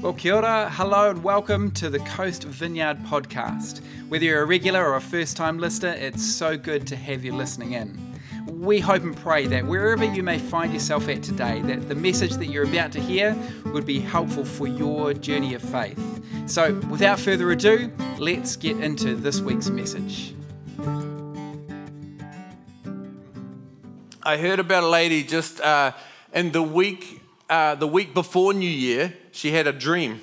Well, kia ora, hello, and welcome to the Coast Vineyard podcast. Whether you're a regular or a first time listener, it's so good to have you listening in. We hope and pray that wherever you may find yourself at today, that the message that you're about to hear would be helpful for your journey of faith. So, without further ado, let's get into this week's message. I heard about a lady just uh, in the week, uh, the week before New Year. She had a dream.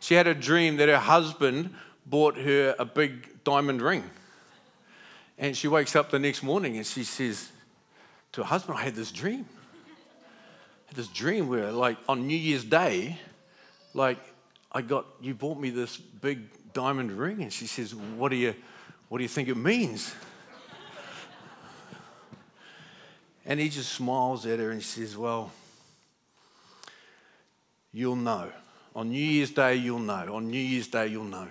She had a dream that her husband bought her a big diamond ring. And she wakes up the next morning and she says to her husband, I had this dream. I had this dream where, like, on New Year's Day, like, I got, you bought me this big diamond ring. And she says, What do you, what do you think it means? And he just smiles at her and he says, Well, you'll know. On New Year's Day, you'll know. On New Year's Day, you'll know.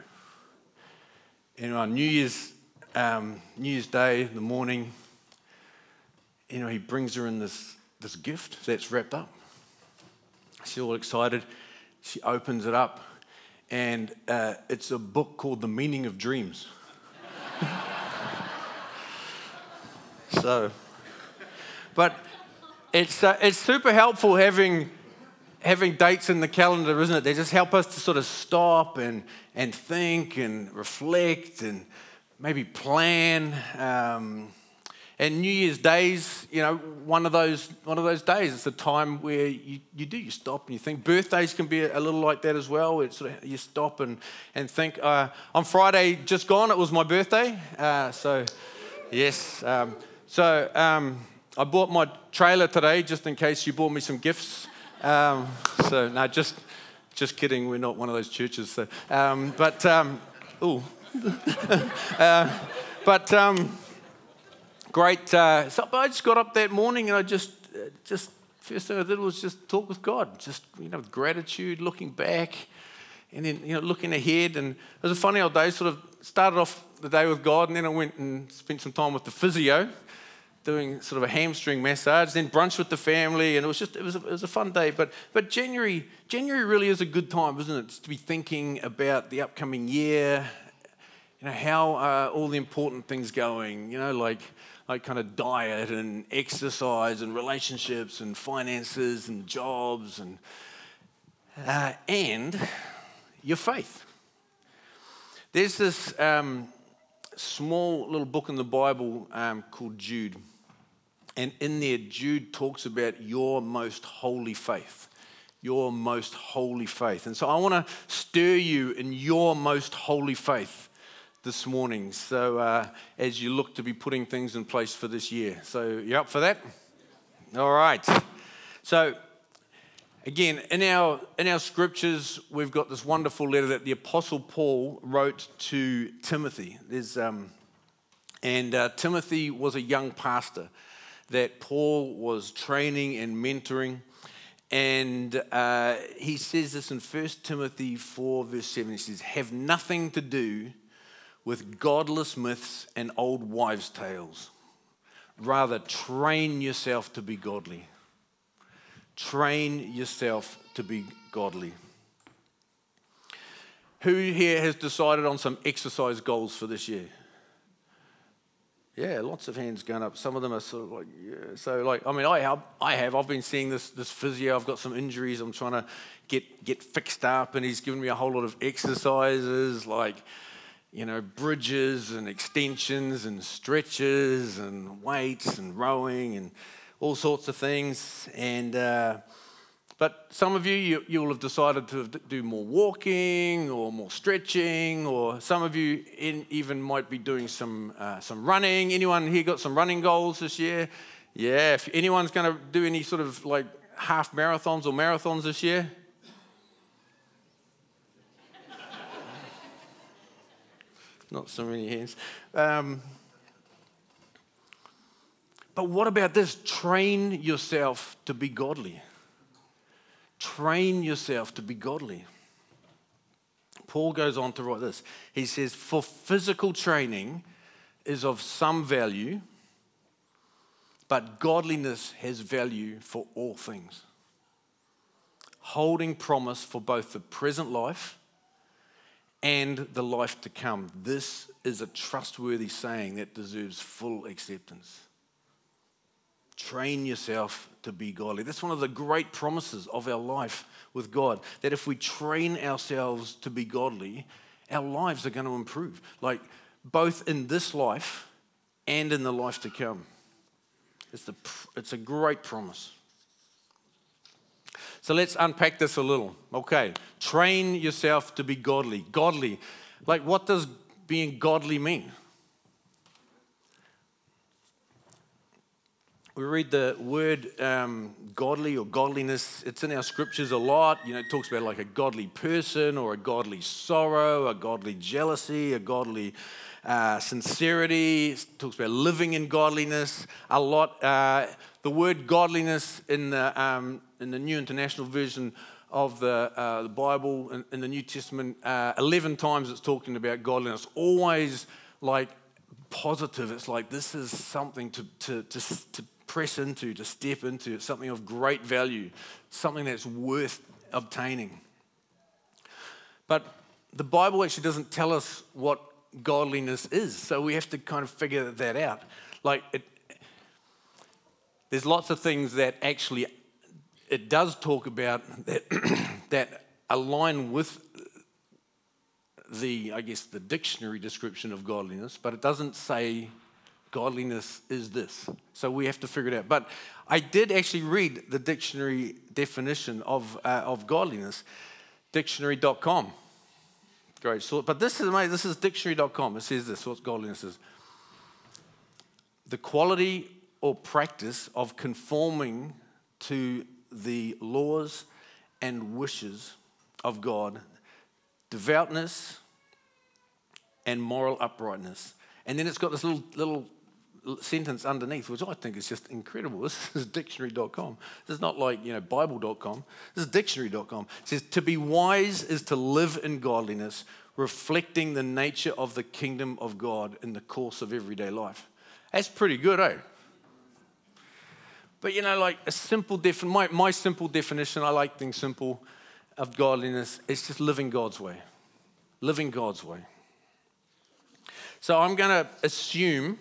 And on New Year's, um, New Year's Day, the morning, you know, he brings her in this, this gift that's wrapped up. She's all excited. She opens it up, and uh, it's a book called The Meaning of Dreams. so, but it's, uh, it's super helpful having, having dates in the calendar, isn't it? They just help us to sort of stop and, and think and reflect and maybe plan. Um, and New Year's Days, you know, one of those one of those days. It's a time where you, you do you stop and you think. Birthdays can be a little like that as well. It's sort of, you stop and and think. Uh, on Friday just gone, it was my birthday. Uh, so yes. Um, so um, I bought my trailer today just in case you bought me some gifts. Um, so no, just just kidding. We're not one of those churches. So, um, but um, oh, uh, but um, great. Uh, so I just got up that morning and I just uh, just first thing I did was just talk with God, just you know, with gratitude, looking back, and then you know, looking ahead. And it was a funny old day. Sort of started off the day with God, and then I went and spent some time with the physio doing sort of a hamstring massage, then brunch with the family, and it was just it was a, it was a fun day. But but January January really is a good time, isn't it? To be thinking about the upcoming year. You know how are all the important things going? You know, like like kind of diet and exercise and relationships and finances and jobs and uh, and your faith. There's this. Um, small little book in the Bible um, called Jude. And in there, Jude talks about your most holy faith. Your most holy faith. And so I want to stir you in your most holy faith this morning. So uh, as you look to be putting things in place for this year. So you're up for that? All right. So again, in our, in our scriptures, we've got this wonderful letter that the Apostle Paul wrote to Timothy. There's, um, and uh, Timothy was a young pastor that Paul was training and mentoring. And uh, he says this in 1 Timothy 4, verse 7. He says, Have nothing to do with godless myths and old wives' tales. Rather, train yourself to be godly. Train yourself to be godly. Who here has decided on some exercise goals for this year? Yeah, lots of hands going up. Some of them are sort of like, yeah. So, like, I mean, I have, I have. I've been seeing this this physio. I've got some injuries. I'm trying to get get fixed up, and he's given me a whole lot of exercises, like, you know, bridges and extensions and stretches and weights and rowing and all sorts of things. And uh, but some of you, you, you will have decided to do more walking or more stretching, or some of you in, even might be doing some uh, some running. Anyone here got some running goals this year? Yeah. If anyone's going to do any sort of like half marathons or marathons this year. Not so many hands. Um, but what about this? Train yourself to be godly. Train yourself to be godly. Paul goes on to write this. He says, For physical training is of some value, but godliness has value for all things. holding promise for both the present life and the life to come. This is a trustworthy saying that deserves full acceptance. Train yourself to be godly. That's one of the great promises of our life with God. That if we train ourselves to be godly, our lives are going to improve. Like both in this life and in the life to come. It's, the, it's a great promise. So let's unpack this a little. Okay, train yourself to be godly. Godly. Like, what does being godly mean? We read the word um, godly or godliness. It's in our scriptures a lot. You know, it talks about like a godly person or a godly sorrow, a godly jealousy, a godly uh, sincerity. It talks about living in godliness a lot. Uh, the word godliness in the, um, in the New International Version of the, uh, the Bible in, in, the New Testament, uh, 11 times it's talking about godliness. Always like positive. It's like this is something to, to, to, to press into, to step into. Something of great value, something that's worth obtaining. But the Bible actually doesn't tell us what godliness is, so we have to kind of figure that out. Like, it, there's lots of things that actually it does talk about that, that align with the, I guess, the dictionary description of godliness, but it doesn't say godliness is this. So we have to figure it out. But I did actually read the dictionary definition of, uh, of godliness, dictionary.com. Great. So, but this is amazing. This is dictionary.com. It says this what godliness is the quality or practice of conforming to the laws and wishes of God, devoutness and moral uprightness. And then it's got this little, little sentence underneath, which I think is just incredible. This is dictionary.com. This is not like, you know, Bible.com. This is dictionary.com. It says, To be wise is to live in godliness, reflecting the nature of the kingdom of God in the course of everyday life. That's pretty good, eh? But, you know, like a simple definition, my, my simple definition, I like things simple, of godliness, it's just living God's way. Living God's way. So I'm going to assume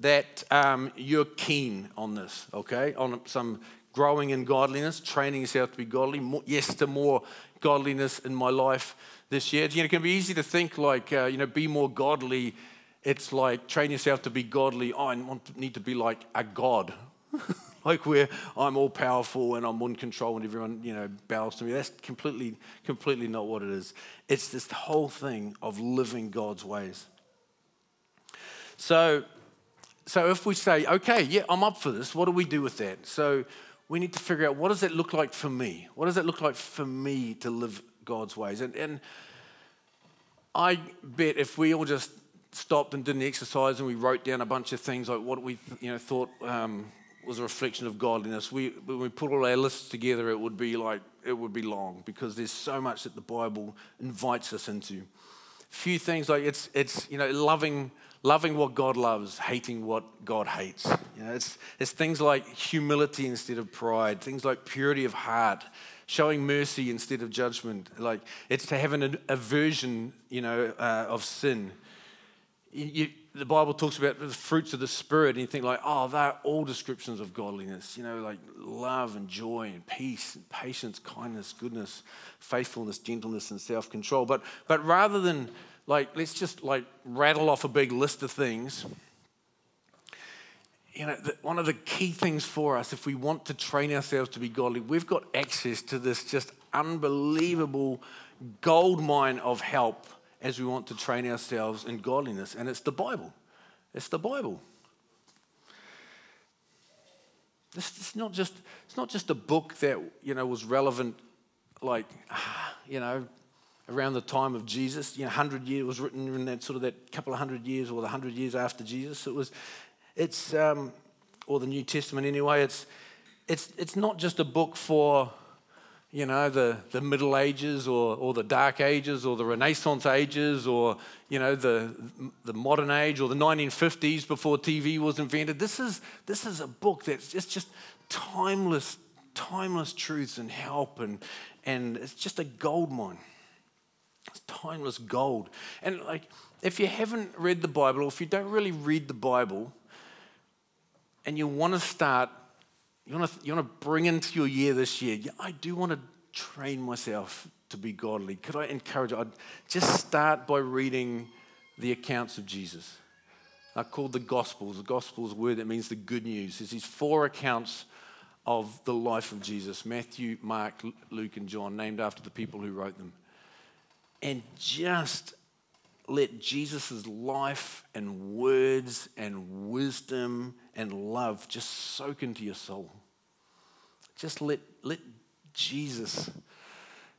that um, you're keen on this, okay? On some growing in godliness, training yourself to be godly. More, yes, to more godliness in my life this year. You know, it can be easy to think like, uh, you know, be more godly. It's like train yourself to be godly. Oh, I want need to be like a god. like where I'm all powerful and I'm in control and everyone, you know, bows to me. That's completely, completely not what it is. It's this whole thing of living God's ways. So so if we say, okay, yeah, I'm up for this, what do we do with that? So we need to figure out what does it look like for me? What does it look like for me to live God's ways? And, and I bet if we all just stopped and did an exercise and we wrote down a bunch of things like what we you know thought um, was a reflection of godliness, we when we put all our lists together, it would be like it would be long because there's so much that the Bible invites us into. Few things like it's it's you know loving loving what God loves, hating what God hates. You know, it's, it's things like humility instead of pride, things like purity of heart, showing mercy instead of judgment. Like it's to have an aversion, you know, uh, of sin. You, the Bible talks about the fruits of the Spirit, and you think like, oh, they're all descriptions of godliness. You know, like love and joy and peace and patience, kindness, goodness, faithfulness, gentleness, and self-control. But but rather than like, let's just like rattle off a big list of things. You know, one of the key things for us, if we want to train ourselves to be godly, we've got access to this just unbelievable gold mine of help as we want to train ourselves in godliness, and it's the Bible. It's the Bible. It's not just, it's not just a book that, you know, was relevant like, you know, around the time of Jesus. You know, hundred years was written in that sort of that couple of hundred years, or the hundred years after Jesus. It was, it's um, or the New Testament anyway. It's it's it's not just a book for you know the, the middle ages or, or the dark ages or the renaissance ages or you know the, the modern age or the 1950s before tv was invented this is, this is a book that's just, just timeless timeless truths and help, and, and it's just a gold mine. It's timeless gold. And like, if you haven't read the Bible, or if you don't really read the Bible, and you want to start, you want to, you want to bring into your year this year, yeah, I do want to train myself to be godly. Could I encourage you? I'd just start by reading the accounts of Jesus. Are called the Gospels. The Gospels word that means the good news. There's these four accounts of the life of Jesus Matthew, Mark, Luke, and John, named after the people who wrote them. And just let Jesus' life and words and wisdom and love just soak into your soul. Just let, let Jesus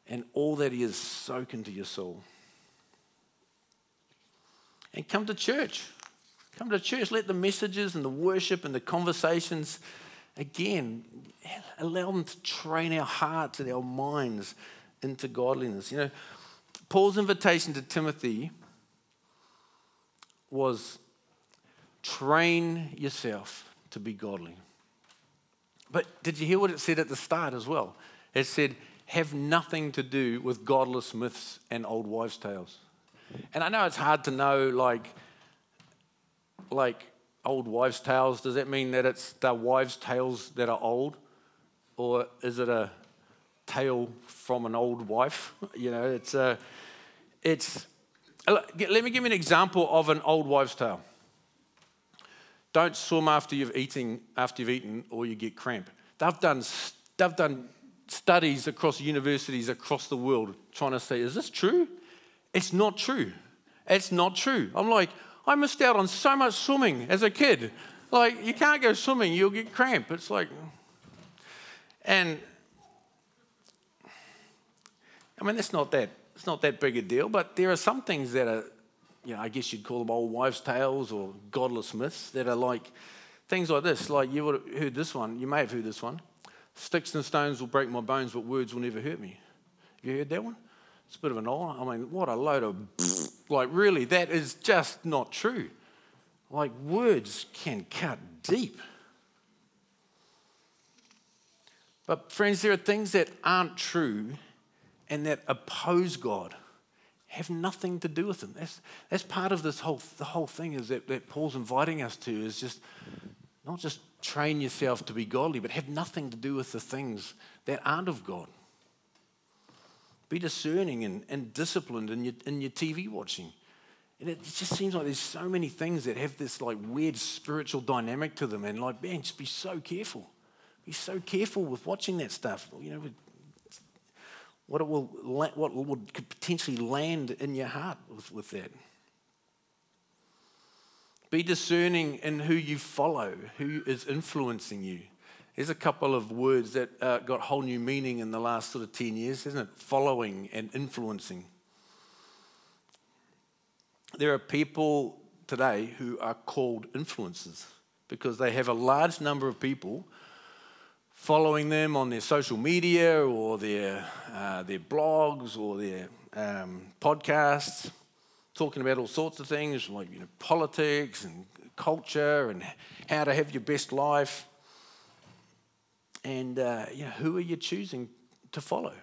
and all that he is soak into your soul. And come to church. Come to church. Let the messages and the worship and the conversations, again, allow them to train our hearts and our minds into godliness. You know, Paul's invitation to Timothy was train yourself to be godly. But did you hear what it said at the start as well? It said, have nothing to do with godless myths and old wives' tales. And I know it's hard to know, like, like old wives' tales. Does that mean that it's the wives' tales that are old? Or is it a tale from an old wife? You know, it's a, it's, uh, let me give you an example of an old wives' tale. Don't swim after you've eaten, after you've eaten, or you get cramp. They've done, they've done studies across universities across the world trying to say, is this true? It's not true. It's not true. I'm like, I missed out on so much swimming as a kid. Like, you can't go swimming, you'll get cramp. It's like, and I mean, it's not that it's not that big a deal, but there are some things that are, you know, I guess you'd call them old wives' tales or godless myths that are like things like this. Like you would have heard this one. You may have heard this one. Sticks and stones will break my bones, but words will never hurt me. Have you heard that one? It's a bit of an old I mean, what a load of, like, really, that is just not true. Like, words can cut deep. But, friends, there are things that aren't true and that oppose God have nothing to do with them. That's, that's part of this whole, the whole thing is that, that Paul's inviting us to is just not just train yourself to be godly, but have nothing to do with the things that aren't of God. Be discerning and, and disciplined in your, in your TV watching. And it just seems like there's so many things that have this like weird spiritual dynamic to them. And like, man, just be so careful. Be so careful with watching that stuff. You know, what it will, what would potentially land in your heart with, with that. Be discerning in who you follow, who is influencing you. There's a couple of words that uh, got whole new meaning in the last sort of 10 years, isn't it? Following and influencing. There are people today who are called influencers because they have a large number of people following them on their social media or their, uh, their blogs or their um, podcasts talking about all sorts of things like you know, politics and culture and how to have your best life. And uh, you know, who are you choosing to follow?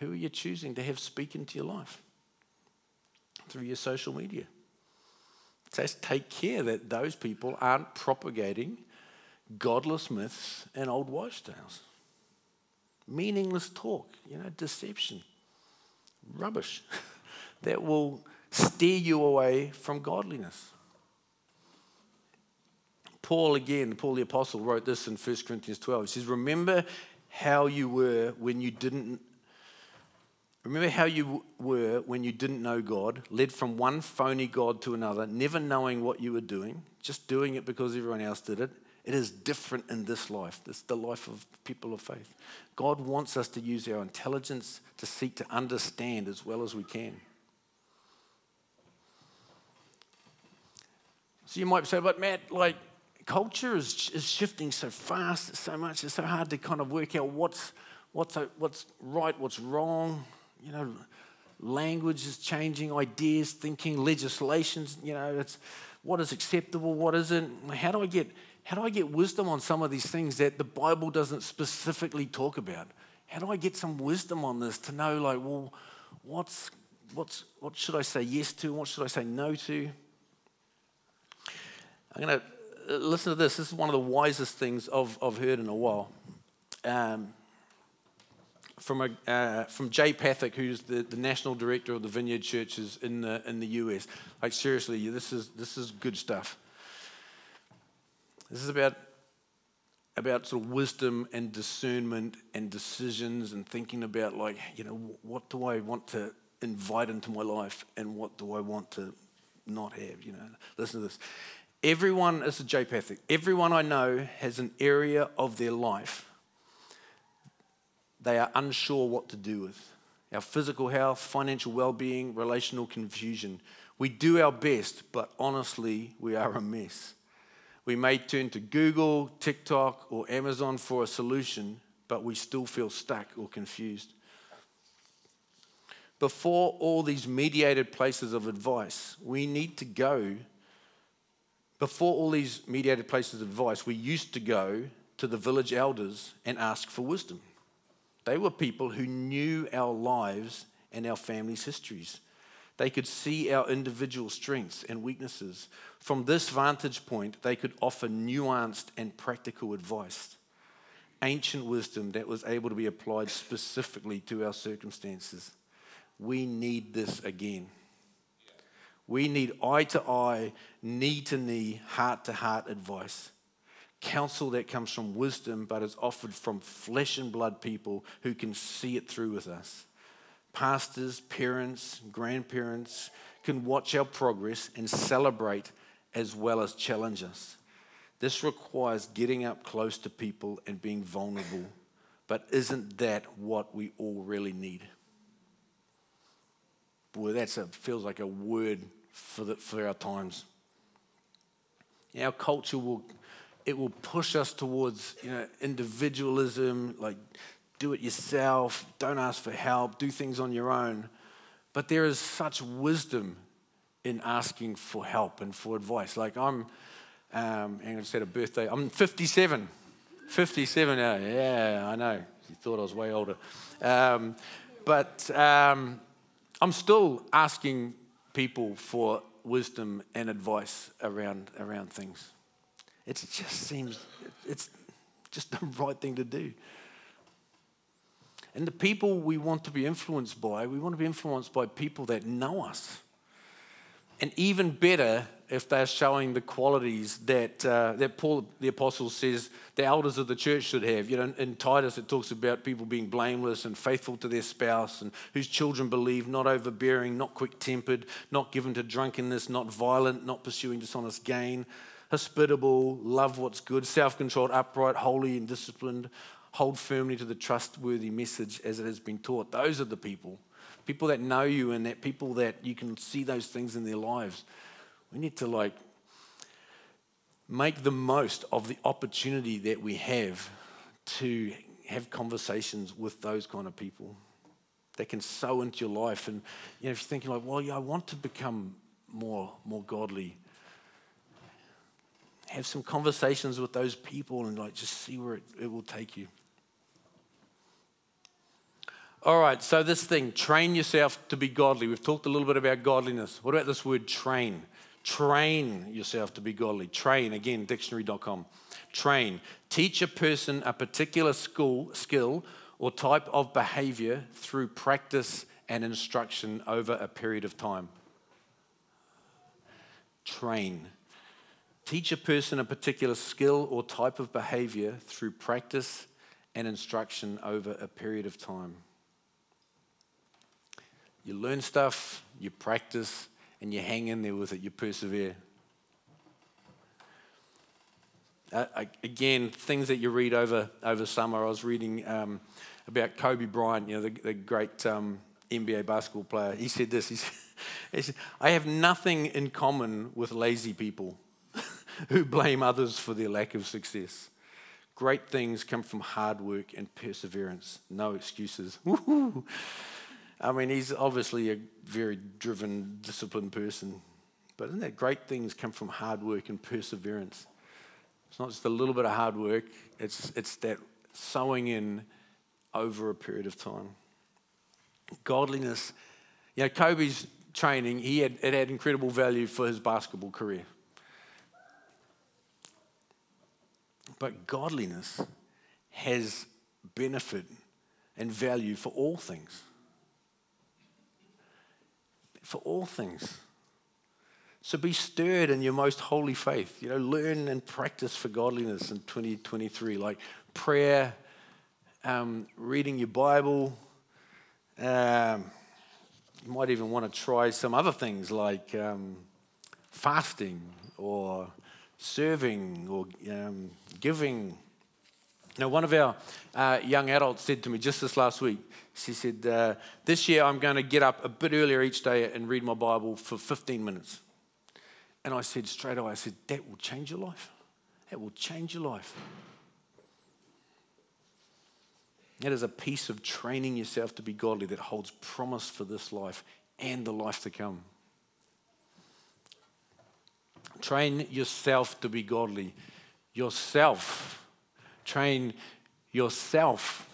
Who are you choosing to have speak into your life through your social media? Just take care that those people aren't propagating godless myths and old wives' tales. Meaningless talk, you know, deception, rubbish that will steer you away from godliness. Paul, again, Paul the Apostle, wrote this in 1 Corinthians 12. He says, Remember how you were when you didn't. Remember how you were when you didn't know God, led from one phony God to another, never knowing what you were doing, just doing it because everyone else did it. It is different in this life. It's the life of people of faith. God wants us to use our intelligence to seek to understand as well as we can. So you might say, but Matt, like culture is, is shifting so fast, so much, it's so hard to kind of work out what's, what's, uh, what's right, what's wrong. You know, language is changing, ideas, thinking, legislations, you know, it's what is acceptable, what isn't. How do I get How do I get wisdom on some of these things that the Bible doesn't specifically talk about? How do I get some wisdom on this to know, like, well, what's, what's, what should I say yes to? What should I say no to? I'm going to uh, listen to this. This is one of the wisest things I've, I've heard in a while. Um, from, a, uh, from Jay Pathak, who's the, the national director of the Vineyard Churches in the, in the US. Like, seriously, this is, this is good stuff. This is about, about sort of wisdom and discernment and decisions and thinking about, like, you know, what do I want to invite into my life and what do I want to not have, you know. Listen to this. Everyone, is Jay Pathak, everyone I know has an area of their life they are unsure what to do with. Our physical health, financial well being, relational confusion. We do our best, but honestly, we are a mess. We may turn to Google, TikTok, or Amazon for a solution, but we still feel stuck or confused. Before all these mediated places of advice, we need to go. Before all these mediated places of advice, we used to go to the village elders and ask for wisdom. They were people who knew our lives and our families' histories. They could see our individual strengths and weaknesses. From this vantage point, they could offer nuanced and practical advice, ancient wisdom that was able to be applied specifically to our circumstances. We need this again. We need eye to eye, knee to knee, heart to heart advice counsel that comes from wisdom, but is offered from flesh and blood people who can see it through with us. Pastors, parents, grandparents can watch our progress and celebrate as well as challenge us. This requires getting up close to people and being vulnerable. But isn't that what we all really need? Boy, that feels like a word for, the, for our times. Our culture will it will push us towards you know, individualism, like do it yourself, don't ask for help, do things on your own. But there is such wisdom in asking for help and for advice. Like I'm, um, going to a birthday. I'm 57. 57 now. Yeah, I know. You thought I was way older. Um, but um, I'm still asking people for wisdom and advice around, around things. It just seems it's just the right thing to do. And the people we want to be influenced by, we want to be influenced by people that know us. And even better if they're showing the qualities that, uh, that Paul the Apostle says the elders of the church should have. You know, in Titus, it talks about people being blameless and faithful to their spouse and whose children believe, not overbearing, not quick tempered, not given to drunkenness, not violent, not pursuing dishonest gain hospitable, love what's good, self controlled, upright, holy, and disciplined, hold firmly to the trustworthy message as it has been taught. Those are the people. People that know you and that people that you can see those things in their lives. We need to like make the most of the opportunity that we have to have conversations with those kind of people that can sow into your life. And you know, if you're thinking like, well, yeah, I want to become more more godly have some conversations with those people and like just see where it, it will take you. All right, so this thing, train yourself to be godly. We've talked a little bit about godliness. What about this word train? Train yourself to be godly. Train, again, dictionary.com. Train. Teach a person a particular school, skill or type of behavior through practice and instruction over a period of time. Train. Teach a person a particular skill or type of behavior through practice and instruction over a period of time. You learn stuff, you practice, and you hang in there with it, you persevere. Uh, again, things that you read over, over summer. I was reading um, about Kobe Bryant, you know, the, the great um, NBA basketball player. He said this he said, I have nothing in common with lazy people. who blame others for their lack of success. Great things come from hard work and perseverance. No excuses. I mean, he's obviously a very driven, disciplined person. But isn't that great things come from hard work and perseverance? It's not just a little bit of hard work, it's, it's that sowing in over a period of time. Godliness, you know, Kobe's training, he had, it had incredible value for his basketball career. But godliness has benefit and value for all things. For all things. So be stirred in your most holy faith. You know, learn and practice for godliness in 2023, like prayer, um, reading your Bible. Um, you might even want to try some other things like um, fasting or serving or um, giving. Know, one of our uh, young adults said to me just this last week, she said, uh, This year I'm going to get up a bit earlier each day and read my Bible for 15 minutes. And I said straight away, I said, that will change your life. That will change your life. That is a piece of training yourself to be godly that holds promise for this life and the life to come. Train yourself to be godly. Yourself. Train yourself.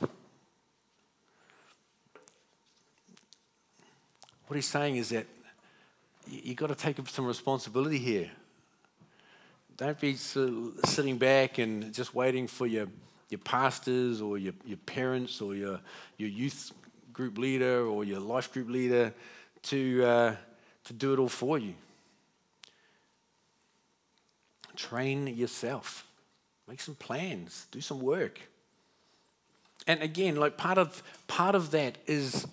What he's saying is that you've got to take some responsibility here. Don't be sitting back and just waiting for your, your pastors or your, your parents or your, your youth group leader or your life group leader to, uh, to do it all for you. Train yourself. Make some plans. Do some work. And again, like part of part of that is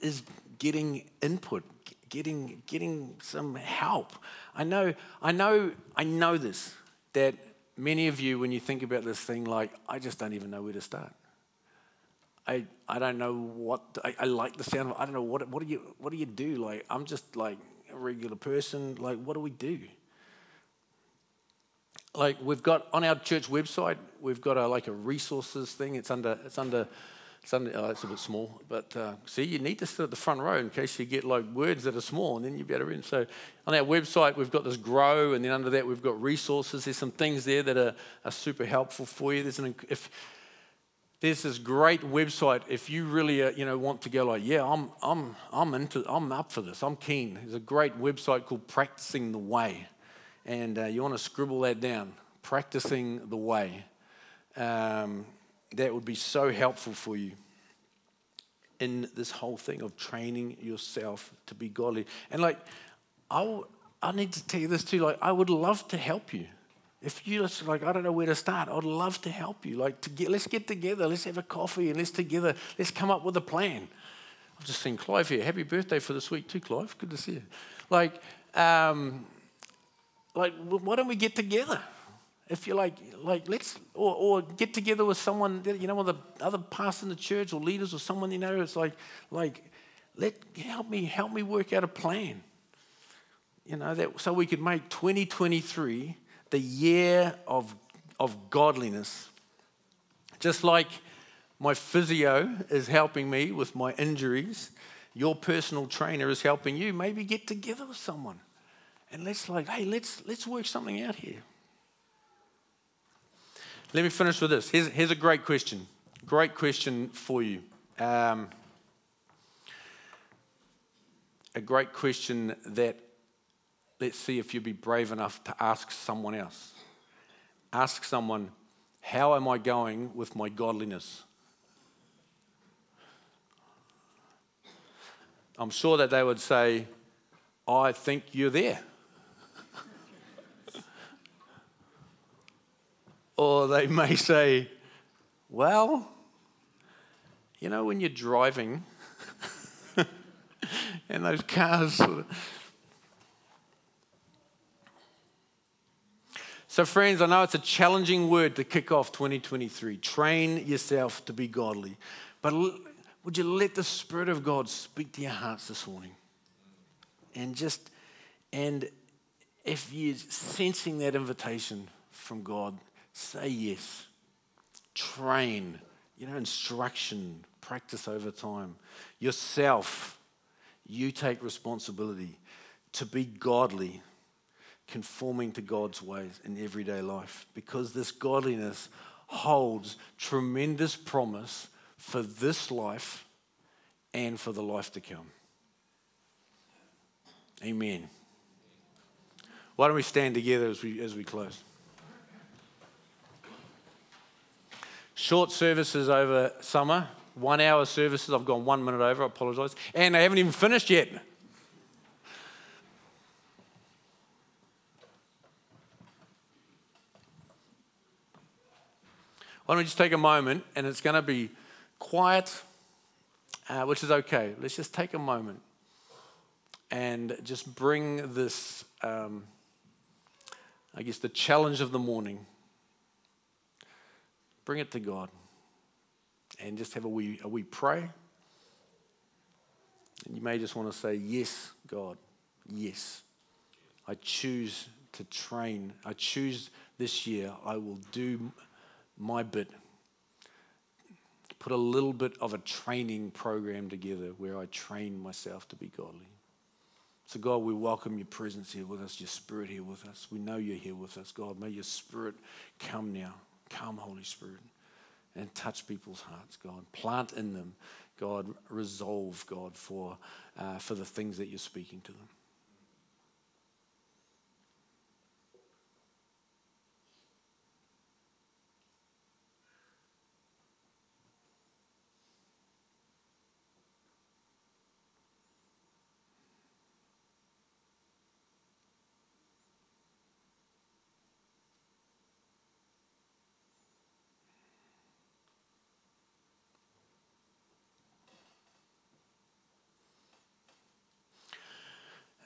is getting input, getting, getting some help. I know, I know, I know this, that many of you, when you think about this thing, like, I just don't even know where to start. I, I don't know what, I, I like the sound of, I don't know, what, what, do you, what do you do? Like, I'm just like a regular person. Like, what do we do? Like, we've got on our church website, we've got a, like a resources thing. It's under, it's under Sunday, oh, it's a bit small, but uh, see, you need to sit at the front row in case you get like words that are small, and then you better in. So on our website, we've got this grow, and then under that, we've got resources. There's some things there that are, are super helpful for you. There's an if there's this great website if you really uh, you know want to go like yeah I'm I'm I'm into I'm up for this I'm keen. There's a great website called Practicing the Way, and uh, you want to scribble that down. Practicing the Way. Um, that would be so helpful for you in this whole thing of training yourself to be godly. And like, I, I need to tell you this too. Like, I would love to help you. If you just like, I don't know where to start, I'd love to help you. Like, to get, let's get together, let's have a coffee, and let's together, let's come up with a plan. I've just seen Clive here. Happy birthday for this week too, Clive. Good to see you. Like, um, like, why don't we get together? if you're like, like let's or, or get together with someone, you know, one the other pastor in the church or leaders or someone you know. It's like, like, let help me help me work out a plan. You know that so we could make 2023 the year of of godliness. Just like my physio is helping me with my injuries, your personal trainer is helping you. Maybe get together with someone and let's like, hey, let's let's work something out here. Let me finish with this. Here's, here's a great question. Great question for you. Um, a great question that let's see if you'll be brave enough to ask someone else. Ask someone, How am I going with my godliness? I'm sure that they would say, I think you're there. Or they may say, well, you know, when you're driving and those cars. So, friends, I know it's a challenging word to kick off 2023. Train yourself to be godly. But would you let the Spirit of God speak to your hearts this morning? And just, and if you're sensing that invitation from God, Say yes. Train, you know, instruction, practice over time. Yourself, you take responsibility to be godly, conforming to God's ways in everyday life because this godliness holds tremendous promise for this life and for the life to come. Amen. Why don't we stand together as we, as we close? Short services over summer, one hour services. I've gone one minute over, I apologise. And I haven't even finished yet. Why don't we just take a moment and it's going to be quiet, uh, which is okay. Let's just take a moment and just bring this, um, I guess, the challenge of the morning, bring it to God and just have a wee, a wee pray. And you may just want to say, Yes, God, yes. I choose to train. I choose this year, I will do my bit, put a little bit of a training program together where I train myself to be godly. So, God, we welcome your presence here with us, your spirit here with us. We know you're here with us, God. May your spirit come now. Come, Holy Spirit, and touch people's hearts, God. Plant in them, God. Resolve, God, for, uh, for the things that you're speaking to them.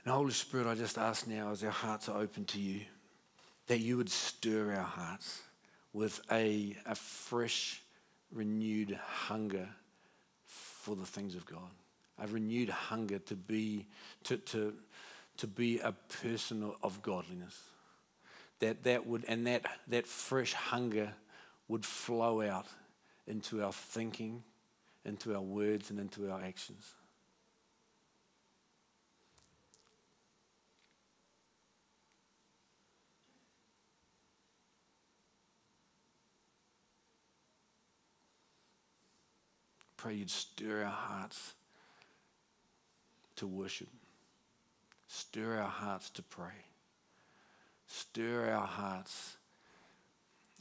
And Holy Spirit, I just ask now as our hearts are open to you, that you would stir our hearts with a, a fresh, renewed hunger for the things of God. A renewed hunger to be, to, to, to be a person of godliness. That, that would, and that, that fresh hunger would flow out into our thinking, into our words, and into our actions. Pray you'd stir our hearts to worship, stir our hearts to pray, stir our hearts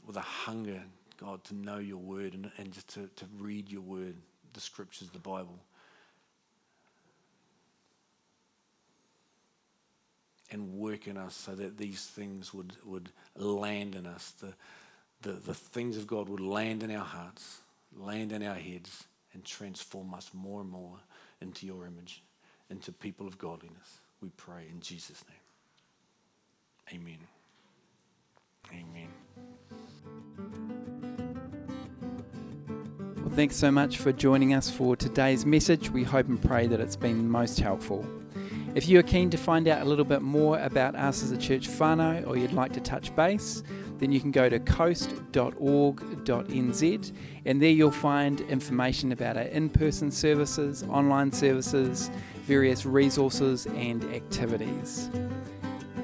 with a hunger, God, to know your word and, and just to, to read your word, the scriptures, the Bible. And work in us so that these things would, would land in us. The, the, the things of God would land in our hearts, land in our heads, and transform us more and more into your image, into people of godliness. We pray in Jesus' name. Amen. Amen. Well, thanks so much for joining us for today's message. We hope and pray that it's been most helpful. If you are keen to find out a little bit more about us as a church whānau or you'd like to touch base, then you can go to coast.org.nz and there you'll find information about our in person services, online services, various resources and activities.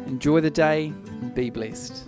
Enjoy the day, and be blessed.